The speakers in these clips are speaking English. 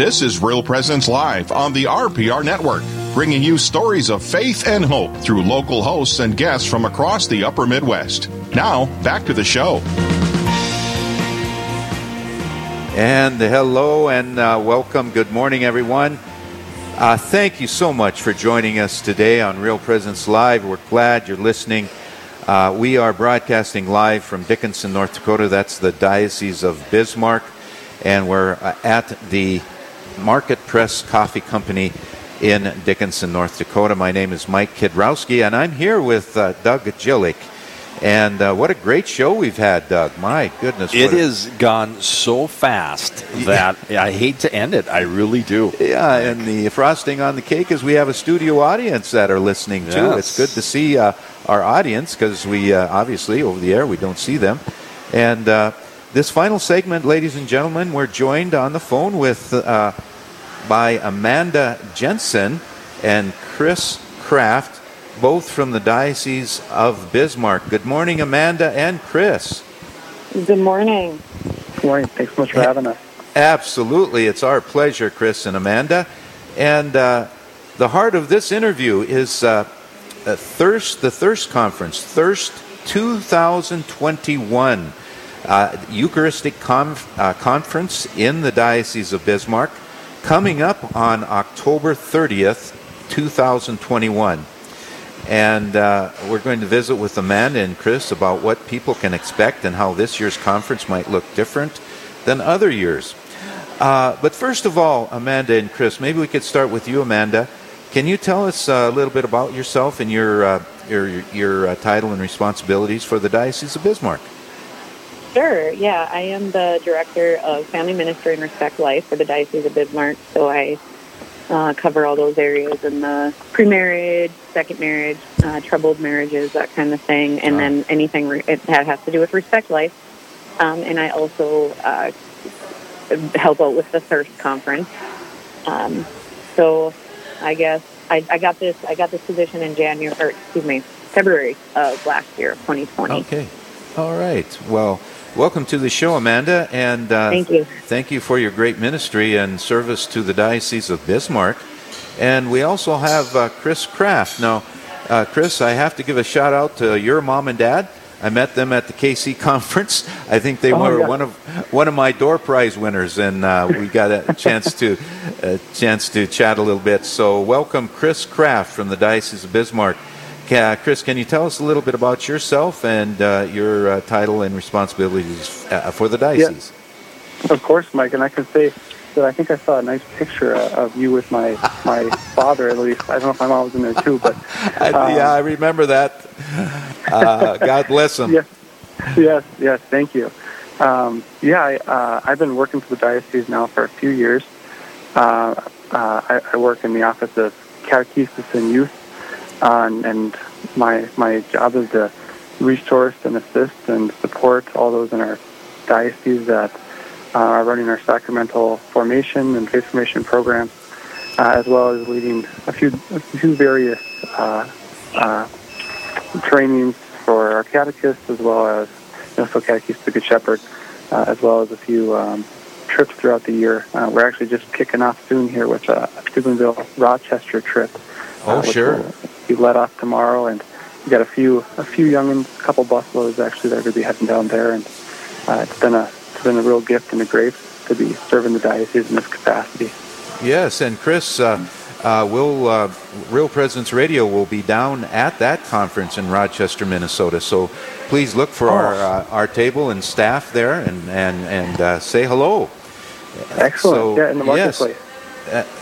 This is Real Presence Live on the RPR Network, bringing you stories of faith and hope through local hosts and guests from across the upper Midwest. Now, back to the show. And hello and uh, welcome. Good morning, everyone. Uh, thank you so much for joining us today on Real Presence Live. We're glad you're listening. Uh, we are broadcasting live from Dickinson, North Dakota. That's the Diocese of Bismarck. And we're uh, at the Market Press Coffee Company in Dickinson, North Dakota. My name is Mike Kidrowski, and I'm here with uh, Doug Gillick. And uh, what a great show we've had, Doug. My goodness. It has gone so fast that I hate to end it. I really do. Yeah, and the frosting on the cake is we have a studio audience that are listening too. It's good to see uh, our audience because we uh, obviously over the air we don't see them. And uh, this final segment, ladies and gentlemen, we're joined on the phone with uh, by Amanda Jensen and Chris Kraft both from the Diocese of Bismarck. Good morning, Amanda and Chris. Good morning. Good morning. Thanks so much for having us. Absolutely. It's our pleasure, Chris and Amanda. And uh, the heart of this interview is uh, Thirst, the Thirst Conference, Thirst 2021, uh, Eucharistic conf- uh, Conference in the Diocese of Bismarck, coming up on October 30th, 2021. And uh, we're going to visit with Amanda and Chris about what people can expect and how this year's conference might look different than other years. Uh, but first of all, Amanda and Chris, maybe we could start with you, Amanda. Can you tell us a little bit about yourself and your uh, your your uh, title and responsibilities for the Diocese of Bismarck? Sure. Yeah, I am the director of Family Ministry and Respect Life for the Diocese of Bismarck. So I uh, cover all those areas in the pre-marriage, second marriage, uh, troubled marriages, that kind of thing, and then anything re- that has to do with Respect Life. Um, and I also uh, help out with the Thirst Conference. Um, so I guess I, I got this I got this position in January, or excuse me, February of last year, 2020. Okay. All right. Well, welcome to the show, Amanda, and uh, Thank you. Thank you for your great ministry and service to the Diocese of Bismarck. And we also have uh, Chris Kraft. Now, uh, Chris, I have to give a shout out to your mom and dad. I met them at the KC conference. I think they Oh, were yeah. one of one of my door prize winners, and uh, we got a chance to a chance to chat a little bit. So, welcome, Chris Kraft from the Diocese of Bismarck. Ca- Chris, can you tell us a little bit about yourself and uh, your uh, title and responsibilities uh, for the diocese? Of course, Mike, and I can say that I think I saw a nice picture uh, of you with my my father. At least I don't know if my mom was in there too, but I, Um, yeah, I remember that. Uh, God bless him. yes, yes, yes. Thank you. Um, yeah, I, uh, I've been working for the diocese now for a few years. Uh, uh, I, I work in the office of catechesis and youth, uh, and, and my my job is to resource and assist and support all those in our diocese that uh, are running our sacramental formation and faith formation programs, uh, as well as leading a few a few various uh, uh, trainings for our catechists, as well as you know, so catechist the Good Shepherd, uh, as well as a few um, trips throughout the year. Uh, we're actually just kicking off soon here with a Steubenville Rochester trip. Oh, uh, sure. will Be let off tomorrow, and we got a few a few youngins, a couple buffaloes actually that are going to be heading down there, and uh, it's been a it's been a real gift and a grace to be serving the diocese in this capacity. Yes, and Chris, uh, uh, will uh, Real Presence Radio will be down at that conference in Rochester, Minnesota. So please look for our uh, our table and staff there and and and uh, say hello. Excellent. So, yeah, in the yes. marketplace.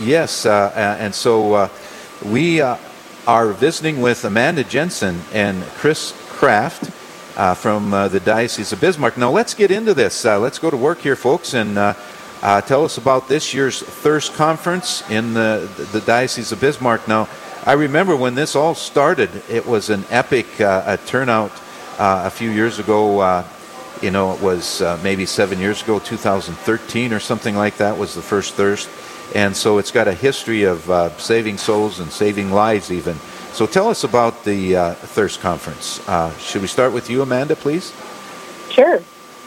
Yes, uh, and so uh, we uh, are visiting with Amanda Jensen and Chris Kraft uh, from uh, the Diocese of Bismarck. Now, let's get into this. Uh, let's go to work here, folks, and uh, uh, tell us about this year's Thirst Conference in the, the Diocese of Bismarck. Now, I remember when this all started, it was an epic turnout a few years ago. You know, it was uh, maybe seven years ago, 2013 or something like that was the first thirst. And so it's got a history of uh, saving souls and saving lives, even. So tell us about the uh, Thirst Conference. Uh, should we start with you, Amanda, please? Sure.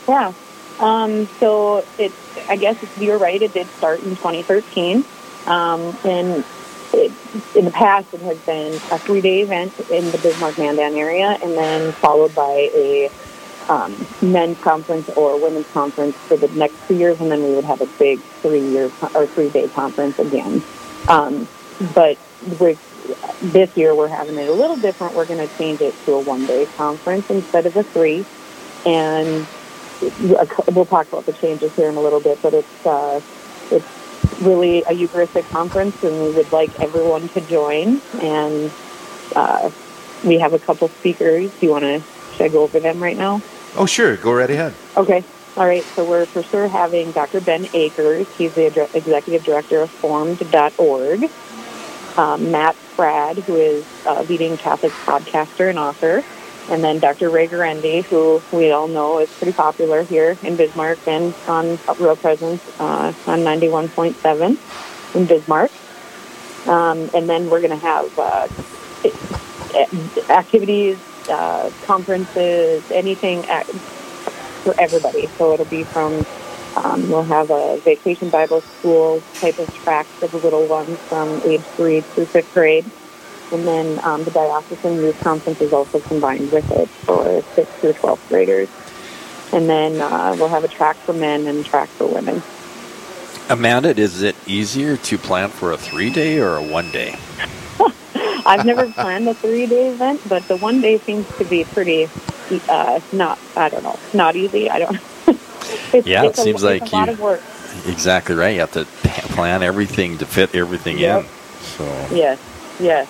Yeah. Um, so it, I guess you're right. It did start in 2013, um, and it, in the past it has been a three-day event in the Bismarck Mandan area, and then followed by a um, men's conference or women's conference for the next two years, and then we would have a big three-year or three-day conference again. Um, but with this year, we're having it a little different. We're going to change it to a one-day conference instead of a three, and we'll talk about the changes here in a little bit. But it's uh, it's really a Eucharistic conference, and we would like everyone to join. And uh, we have a couple speakers. Do you want to I go over them right now? Oh, sure. Go right ahead. Okay. All right. So we're for sure having Dr. Ben Akers. He's the executive director of Formed.org. Um, Matt Fradd, who is a leading Catholic podcaster and author. And then Dr. Ray Guarendi, who we all know is pretty popular here in Bismarck and on Real Presence uh, on 91.7 in Bismarck. Um, and then we're going to have uh, activities uh, conferences, anything at, for everybody. So it'll be from um, we'll have a vacation Bible school type of track for the little ones from age three through fifth grade. And then um, the diocesan youth conference is also combined with it for sixth through 12th graders. And then uh, we'll have a track for men and track for women. Amanda, is it easier to plan for a three day or a one day? I've never planned a three day event, but the one day seems to be pretty uh, not. I don't know, not easy. I don't. it's, yeah, it's it seems a, like a lot of work. Exactly right. You have to plan everything to fit everything yep. in. So yes, yes.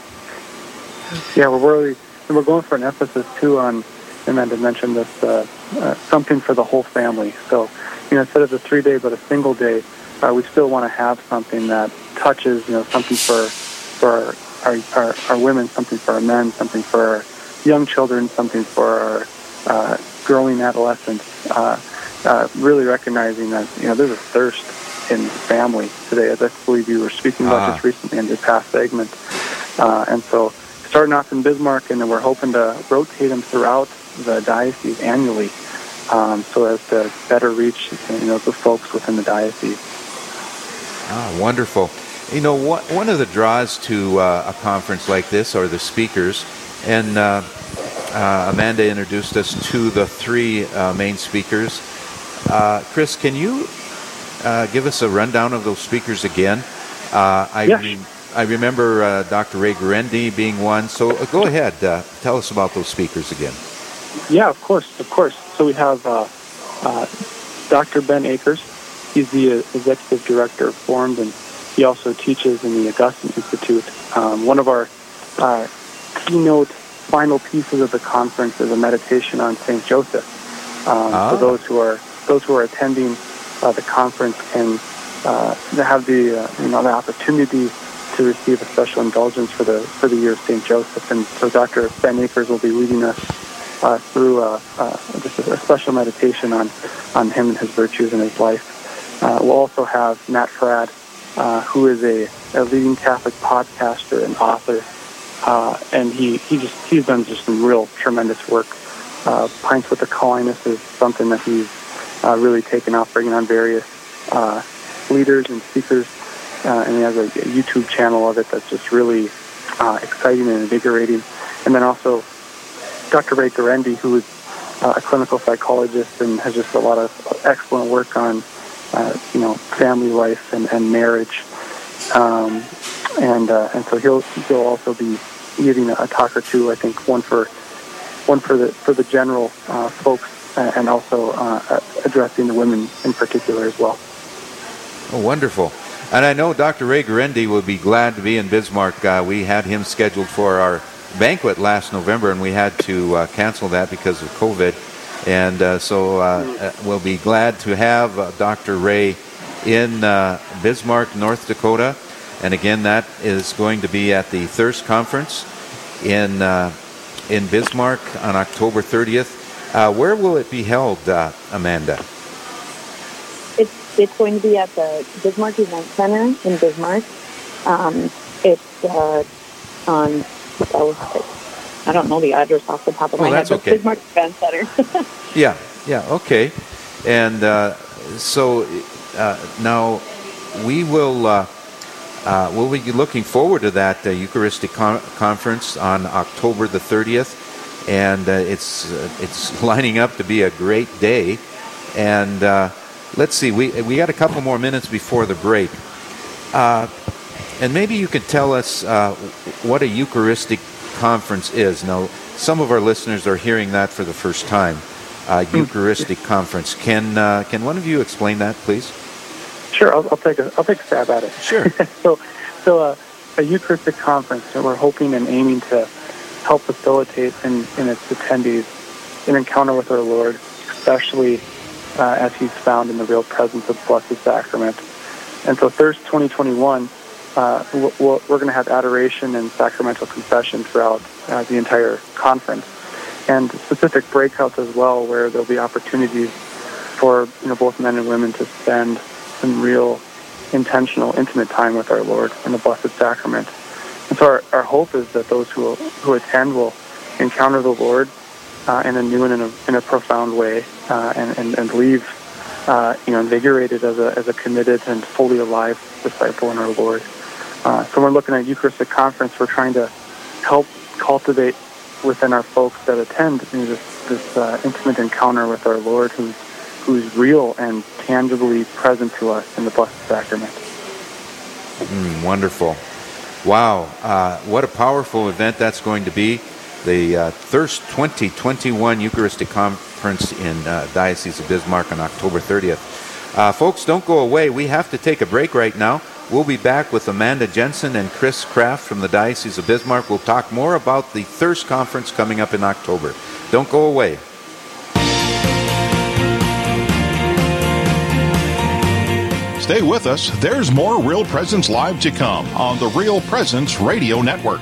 Yeah, we're really and we're going for an emphasis too on, Amanda mentioned this, uh, uh, something for the whole family. So, you know, instead of a three day but a single day, uh, we still want to have something that touches, you know, something for for our, our, our women, something for our men, something for our young children, something for our uh, growing adolescents. Uh, uh, really recognizing that you know there's a thirst in family today, as I believe you were speaking about uh-huh. just recently in your past segment. Uh, and so, starting off in Bismarck, and then we're hoping to rotate them throughout the diocese annually, um, so as to better reach you know the folks within the diocese. Ah, wonderful. You know, one of the draws to uh, a conference like this are the speakers, and uh, uh, Amanda introduced us to the three uh, main speakers. Uh, Chris, can you uh, give us a rundown of those speakers again? I, yes. re- I remember Dr. Ray Guarendi being one, so go ahead. tell us about those speakers again. Yeah, of course, of course. So we have Dr. Ben Akers. He's the executive director of Formed and he also teaches in the Augustine Institute. Um, one of our uh, keynote final pieces of the conference is a meditation on Saint Joseph. Um. So those who are those who are attending uh, the conference can uh, have the uh, you know the opportunity to receive a special indulgence for the for the year of Saint Joseph. And so Dr. Ben Akers will be leading us uh, through a, uh, just a special meditation on on him and his virtues and his life. we'll also have Matt Fradd uh, who is a, a, leading Catholic podcaster and author. Uh, and he, he just he's done just some real tremendous work. Uh, Pints with Aquinas is something that he's uh, really taken off, bringing on various uh, leaders and speakers. Uh, and he has a, a, YouTube channel of it that's just really exciting and invigorating. And then also Dr. Ray Guarendi, who is a clinical psychologist and has just a lot of excellent work on uh, you know, family life and, and marriage. Um, and uh, and so he'll he'll also be giving a talk or two. I think one for one for the for the general uh, folks, and also uh, addressing the women in particular as well. Oh, wonderful! And I know Dr. Ray Guarendi will be glad to be in Bismarck. Uh, we had him scheduled for our banquet last November, and we had to uh, cancel that because of COVID. And uh, so uh, uh, we'll be glad to have uh, Dr. Ray in uh, Bismarck, North Dakota. And again, that is going to be at the Thirst Conference in, uh, in Bismarck on October 30th. where will it be held, Amanda? It's, it's going to be at the Bismarck Event Center in Bismarck. Um, it's on, oh, I don't know the address off the top of my head. That's okay. Bismarck Event Center. yeah, yeah, okay. And uh, so uh, now we will uh, uh, we'll be looking forward to that uh, Eucharistic con- conference on October the 30th, and uh, it's uh, it's lining up to be a great day. And uh, let's see, we we got a couple more minutes before the break, uh, and maybe you could tell us what a Eucharistic conference is. Now, some of our listeners are hearing that for the first time. Eucharistic conference. Can can one of you explain that, please? Sure, I'll, I'll take a I'll take a stab at it. Sure. so, so uh, a Eucharistic conference that we're hoping and aiming to help facilitate in, in its attendees an encounter with our Lord, especially uh, as He's found in the real presence of the Blessed Sacrament. And so, Thirst 2021, uh, we're going to have adoration and sacramental confession throughout uh, the entire conference, and specific breakouts as well, where there'll be opportunities for you know both men and women to spend some real intentional, intimate time with our Lord in the Blessed Sacrament. And so our, our hope is that those who, who attend will encounter the Lord uh, in a new and in a, in a profound way uh, and, and, and leave uh, you know, invigorated as a, as a committed and fully alive disciple in our Lord. Uh, so we're looking at Eucharistic Conference. We're trying to help cultivate within our folks that attend this, this uh, intimate encounter with our Lord who's who's real and tangibly present to us in the Blessed Sacrament. Mm, wonderful. Wow. Uh, what a powerful event that's going to be. The uh, Thirst 2021 Eucharistic Conference in uh, Diocese of Bismarck on October 30th. Uh, folks, don't go away. We have to take a break right now. We'll be back with Amanda Jensen and Chris Kraft from the Diocese of Bismarck. We'll talk more about the Thirst Conference coming up in October. Don't go away. Stay with us. There's more Real Presence Live to come on the Real Presence Radio Network.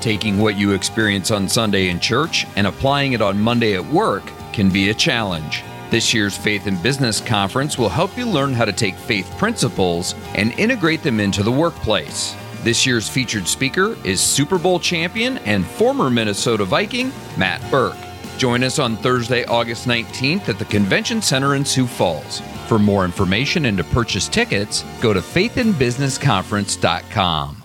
Taking what you experience on Sunday in church and applying it on Monday at work can be a challenge. This year's Faith and Business Conference will help you learn how to take faith principles and integrate them into the workplace. This year's featured speaker is Super Bowl champion and former Minnesota Viking, Matt Birk. Join us on Thursday, August 19th at the Convention Center in Sioux Falls. For more information and to purchase tickets, go to faithinbusinessconference.com.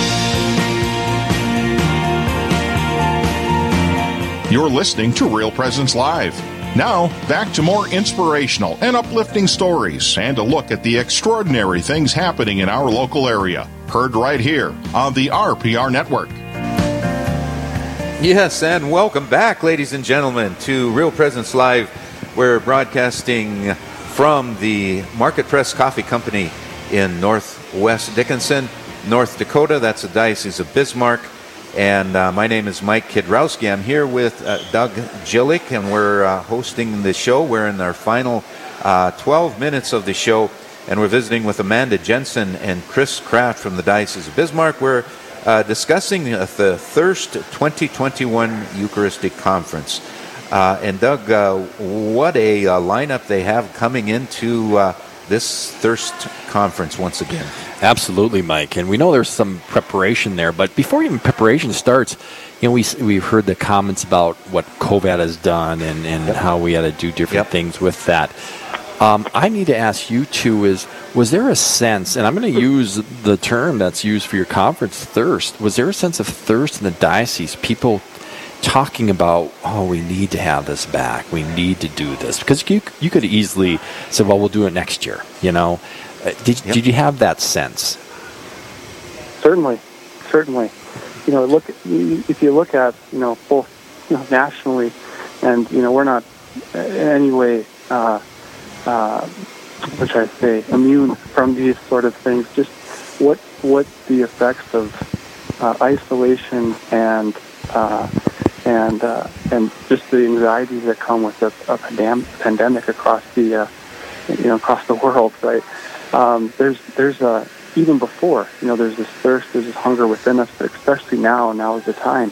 You're listening to Real Presence Live. Now, back to more inspirational and uplifting stories and a look at the extraordinary things happening in our local area. Heard right here on the RPR Network. Yes, and welcome back, ladies and gentlemen, to Real Presence Live. We're broadcasting from the Market Press Coffee Company in Northwest Dickinson, North Dakota. That's the Diocese of Bismarck. And uh, my name is Mike Kidrowski. I'm here with uh, Doug Jillick, and we're uh, hosting the show. We're in our final uh, 12 minutes of the show. and we're visiting with Amanda Jensen and Chris Kraft from the Diocese of Bismarck. We're uh, discussing the Thirst 2021 Eucharistic Conference. Uh, and Doug, what a lineup they have coming into this Thirst conference once again. Absolutely, Mike. And we know there's some preparation there, but before even preparation starts, you know, we we've heard the comments about what COVID has done and, and yep. how we had to do different yep. things with that. Um, I need to ask you too: is was there a sense, and I'm going to use the term that's used for your conference, thirst? Was there a sense of thirst in the diocese? People talking about, oh, we need to have this back. We need to do this because you you could easily say, well, we'll do it next year. You know, uh, did yep. did you have that sense? Certainly, certainly. You know, look if you look at you know both you know, nationally, and you know we're not in any way. Uh, uh, which I say immune from these sort of things. Just what what the effects of uh, isolation and uh, and uh, and just the anxieties that come with a, a pandem- pandemic across the uh, you know across the world, right? Um, there's there's a even before you know there's this thirst, there's this hunger within us, but especially now, now is the time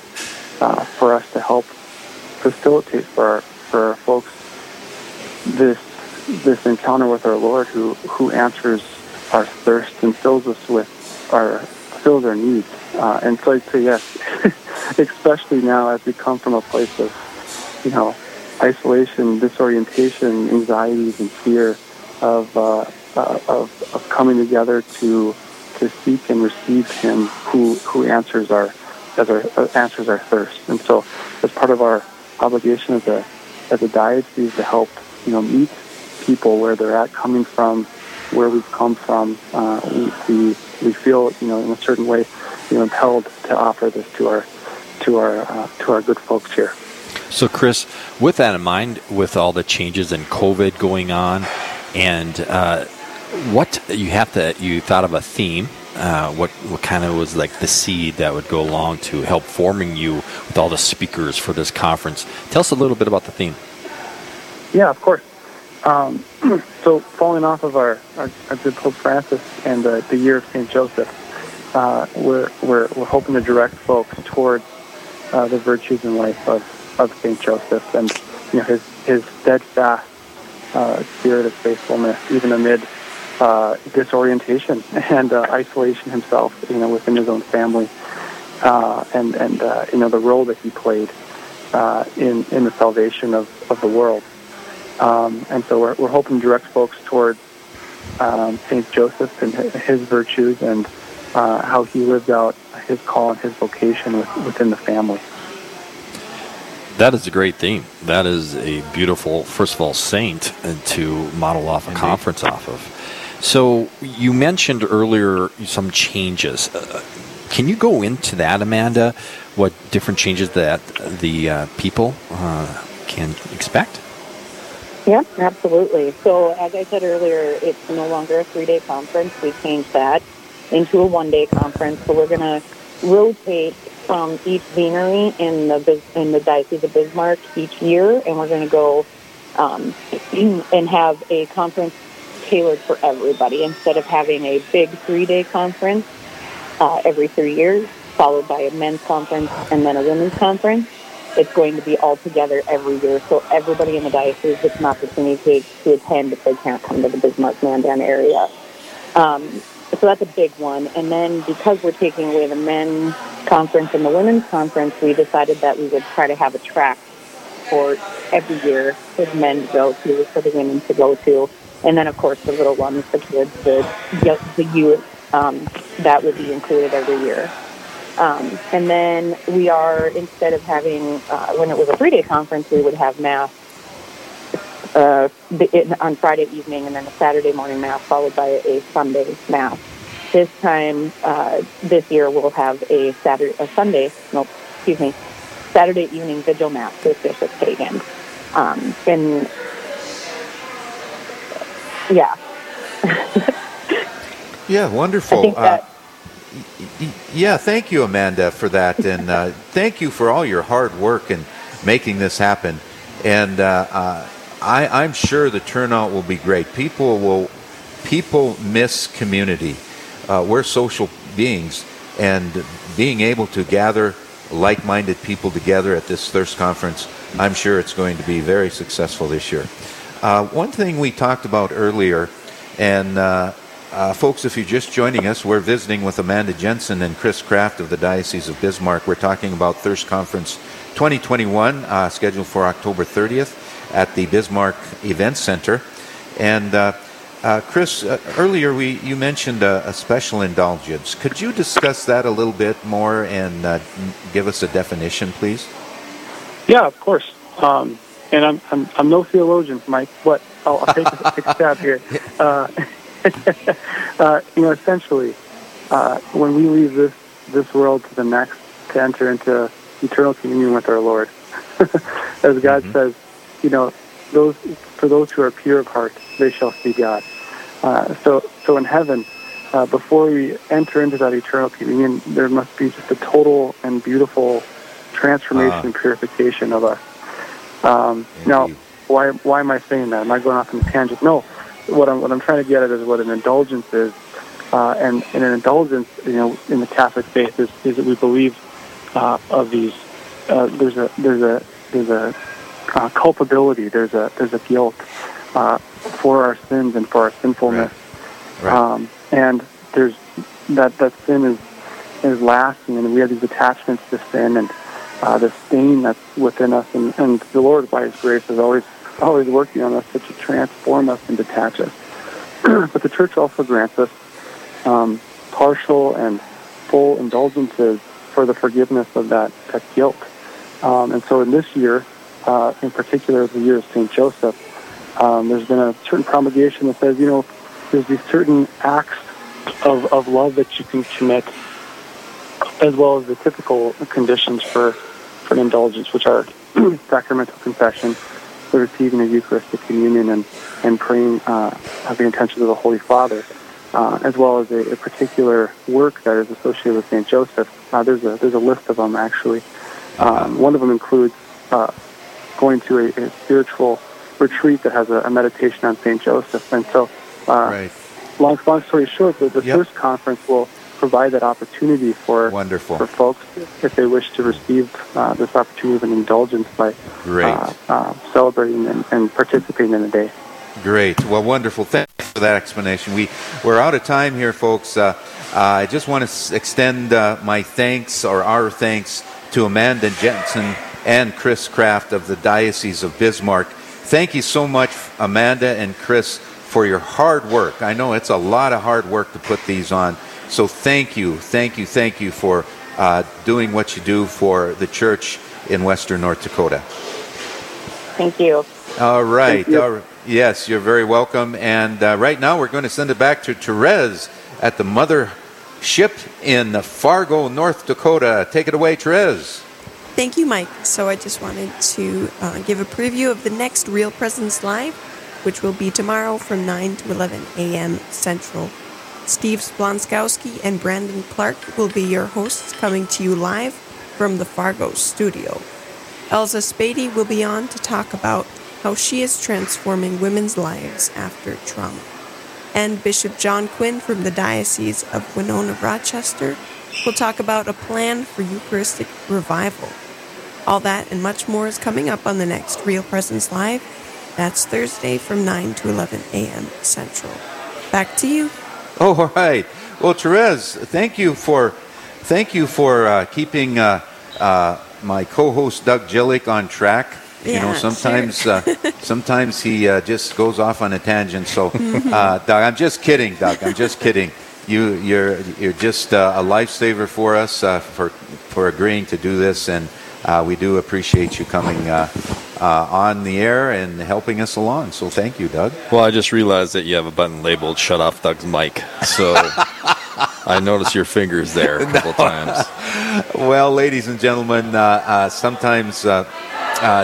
uh, for us to help facilitate for our, for our folks this this encounter with our Lord, who who answers our thirst and fills us with our our needs. Uh, and so I'd say yes, especially now as we come from a place of, you know, isolation, disorientation, anxieties, and fear of, uh, uh, of, of coming together to to seek and receive Him who who answers our as our uh, answers our thirst. And so, as part of our obligation as a as a diocese to help you know meet people where they're at, coming from where we've come from, uh, we, we feel you know in a certain way you know impelled to offer this to our to our uh, to our good folks here. So, Chris, with that in mind, with all the changes in COVID going on, and uh, what you have to, you thought of a theme. Uh, what what kind of was like the seed that would go along to help forming you with all the speakers for this conference? Tell us a little bit about the theme. Yeah, of course. Um, so, falling off of our, our, our good Pope Francis and uh, the year of St. Joseph, uh, we're, we're, we're hoping to direct folks towards uh, the virtues and life of, of St. Joseph and you know, his, his steadfast uh, spirit of faithfulness, even amid uh, disorientation and uh, isolation himself, you know, within his own family, and, and you know, the role that he played in, in the salvation of, of the world. Um, and so we're, we're hoping to direct folks towards um, St. Joseph and his virtues and uh, how he lived out his call and his vocation with, within the family. That is a great theme. That is a beautiful, first of all, saint to model off a Indeed. conference off of. So you mentioned earlier some changes. Uh, can you go into that, Amanda? What different changes that the uh, people uh, can expect? Yeah, absolutely. So, as I said earlier, it's no longer a three day conference. We changed that into a one day conference. So, we're going to rotate from each deanery in the in the Diocese of Bismarck each year, and we're going to go um, and have a conference tailored for everybody instead of having a big three day conference uh, every three years, followed by a men's conference and then a women's conference it's going to be all together every year. So everybody in the diocese gets an opportunity to, to attend if they can't come to the Bismarck Mandan area. Um, so that's a big one. And then because we're taking away the men's conference and the women's conference, we decided that we would try to have a track for every year for the men to go to, for the women to go to. And then, of course, the little ones, the kids, the, the youth, um, that would be included every year. Um, and then we are, instead of having, uh, when it was a three day conference, we would have Mass uh, on Friday evening and then a Saturday morning Mass followed by a Sunday Mass. This time, uh, this year, we'll have a Saturday, a Sunday, no, excuse me, Saturday evening vigil Mass with Bishop Kagan. Um, and yeah. yeah, wonderful. I think that, yeah, thank you, Amanda, for that, and uh, thank you for all your hard work in making this happen. And uh, uh, I, am sure the turnout will be great. People will people miss community. Uh, we're social beings, and being able to gather like-minded people together at this thirst conference, I'm sure it's going to be very successful this year. Uh, one thing we talked about earlier, and uh, folks, if you're just joining us, we're visiting with Amanda Jensen and Chris Kraft of the Diocese of Bismarck. We're talking about Thirst Conference 2021, uh, scheduled for October 30th at the Bismarck Event Center. And uh, uh, Chris, uh, earlier we you mentioned a, a, special indulgence. Could you discuss that a little bit more and uh, give us a definition, please? Yeah, of course. Um, and I'm, I'm I'm no theologian, Mike, but I'll, I'll take, a, take, a stab here. Uh, you know, essentially, uh, when we leave this this world to the next to enter into eternal communion with our Lord, as God mm-hmm. says, you know, those for those who are pure of heart, they shall see God. Uh, so, so in heaven, uh, before we enter into that eternal communion, there must be just a total and beautiful transformation uh, and purification of us. Um, now, why why am I saying that? Am I going off on a tangent? No. What I'm what I'm trying to get at is what an indulgence is, uh, and, and an indulgence, you know, in the Catholic faith is, is that we believe uh, of these. Uh, there's a there's a there's a uh, culpability. There's a there's a guilt uh, for our sins and for our sinfulness. Right. Right. Um, and there's that that sin is is lasting, and we have these attachments to sin and uh, the stain that's within us. And, and the Lord, by His grace, is always always working on us to transform us and detach us. but the Church also grants us um, partial and full indulgences for the forgiveness of that that guilt. Um, and so in this year, uh, in particular the year of St. Joseph, um, there's been a certain promulgation that says, you know, there's these certain acts of, of love that you can commit, as well as the typical conditions for, for an indulgence, which are sacramental confession, the receiving of Eucharistic communion, and, and praying uh, of the intentions of the Holy Father, uh, as well as a, a, particular work that is associated with St. Joseph. Uh, there's, a, there's a list of them, actually. Um, one of them includes uh, going to a, a, spiritual retreat that has a, a meditation on St. Joseph. And so, uh, right. long, long story short, the, the yep. Thirst Conference will provide that opportunity for Wonderful. for folks if they wish to receive uh, this opportunity of an indulgence by uh, uh, celebrating and, and, participating in the day. Great. Well, wonderful. Thanks for that explanation. We we're out of time here, folks. Uh, uh, I just want to extend uh, my thanks or our thanks to Amanda Jensen and Chris Kraft of the Diocese of Bismarck. Thank you so much, Amanda and Chris, for your hard work. I know it's a lot of hard work to put these on. So thank you, thank you, thank you for uh, doing what you do for the church in Western North Dakota. Thank you. All right. You. All right. Yes, you're very welcome. And uh, right now we're going to send it back to Therese at the mother ship in Fargo, North Dakota. Take it away, Therese. Thank you, Mike. So I just wanted to uh, give a preview of the next Real Presence Live, which will be tomorrow from 9 to 11 a.m. Central. Steve Splonskowski and Brandon Clark will be your hosts coming to you live from the Fargo studio. Elza Spady will be on to talk about how she is transforming women's lives after trauma. And Bishop John Quinn from the Diocese of Winona Rochester will talk about a plan for Eucharistic revival. All that and much more is coming up on the next Real Presence Live. That's Thursday from 9 to 11 a.m. Central. Back to you. Oh, all right. Well, Therese, thank you for thank you for uh, keeping uh, uh, my co-host Doug Jillick on track. Yeah, you know, sometimes sure. Uh, sometimes he uh, just goes off on a tangent. So, uh, Doug, I'm just kidding, Doug. I'm just kidding. You, you're you're just a lifesaver for us for for agreeing to do this and uh, we do appreciate you coming uh, uh, on the air and helping us along. So thank you, Doug. Well, I just realized that you have a button labeled "Shut off Doug's mic," so I noticed your fingers there a couple no. times. well, ladies and gentlemen, uh, uh, sometimes. Uh,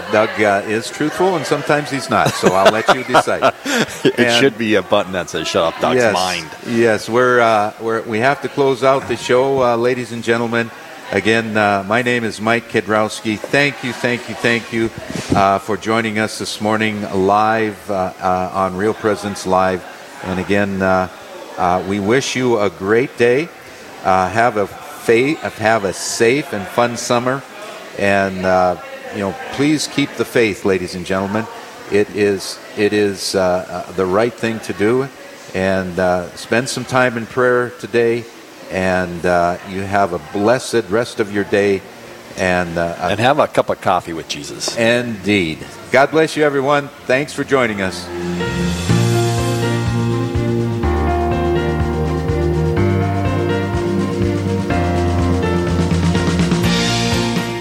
Doug is truthful and sometimes he's not, so I'll let you decide. it and should be a button that says "Shut off Doug's yes, mind." Yes, we're, we're we have to close out the show, ladies and gentlemen. Again, uh, my name is Mike Kidrowski. Thank you, thank you, thank you uh, for joining us this morning live uh, uh on Real Presence Live. And again, uh, uh, we wish you a great day. Have a faith, have a safe and fun summer, and you know, please keep the faith, ladies and gentlemen. It is it is the right thing to do, and spend some time in prayer today, and uh, you have a blessed rest of your day, and uh, and have a cup of coffee with Jesus. Indeed. God bless you, everyone. Thanks for joining us.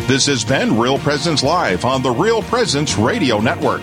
This has been Real Presence Live on the Real Presence Radio Network.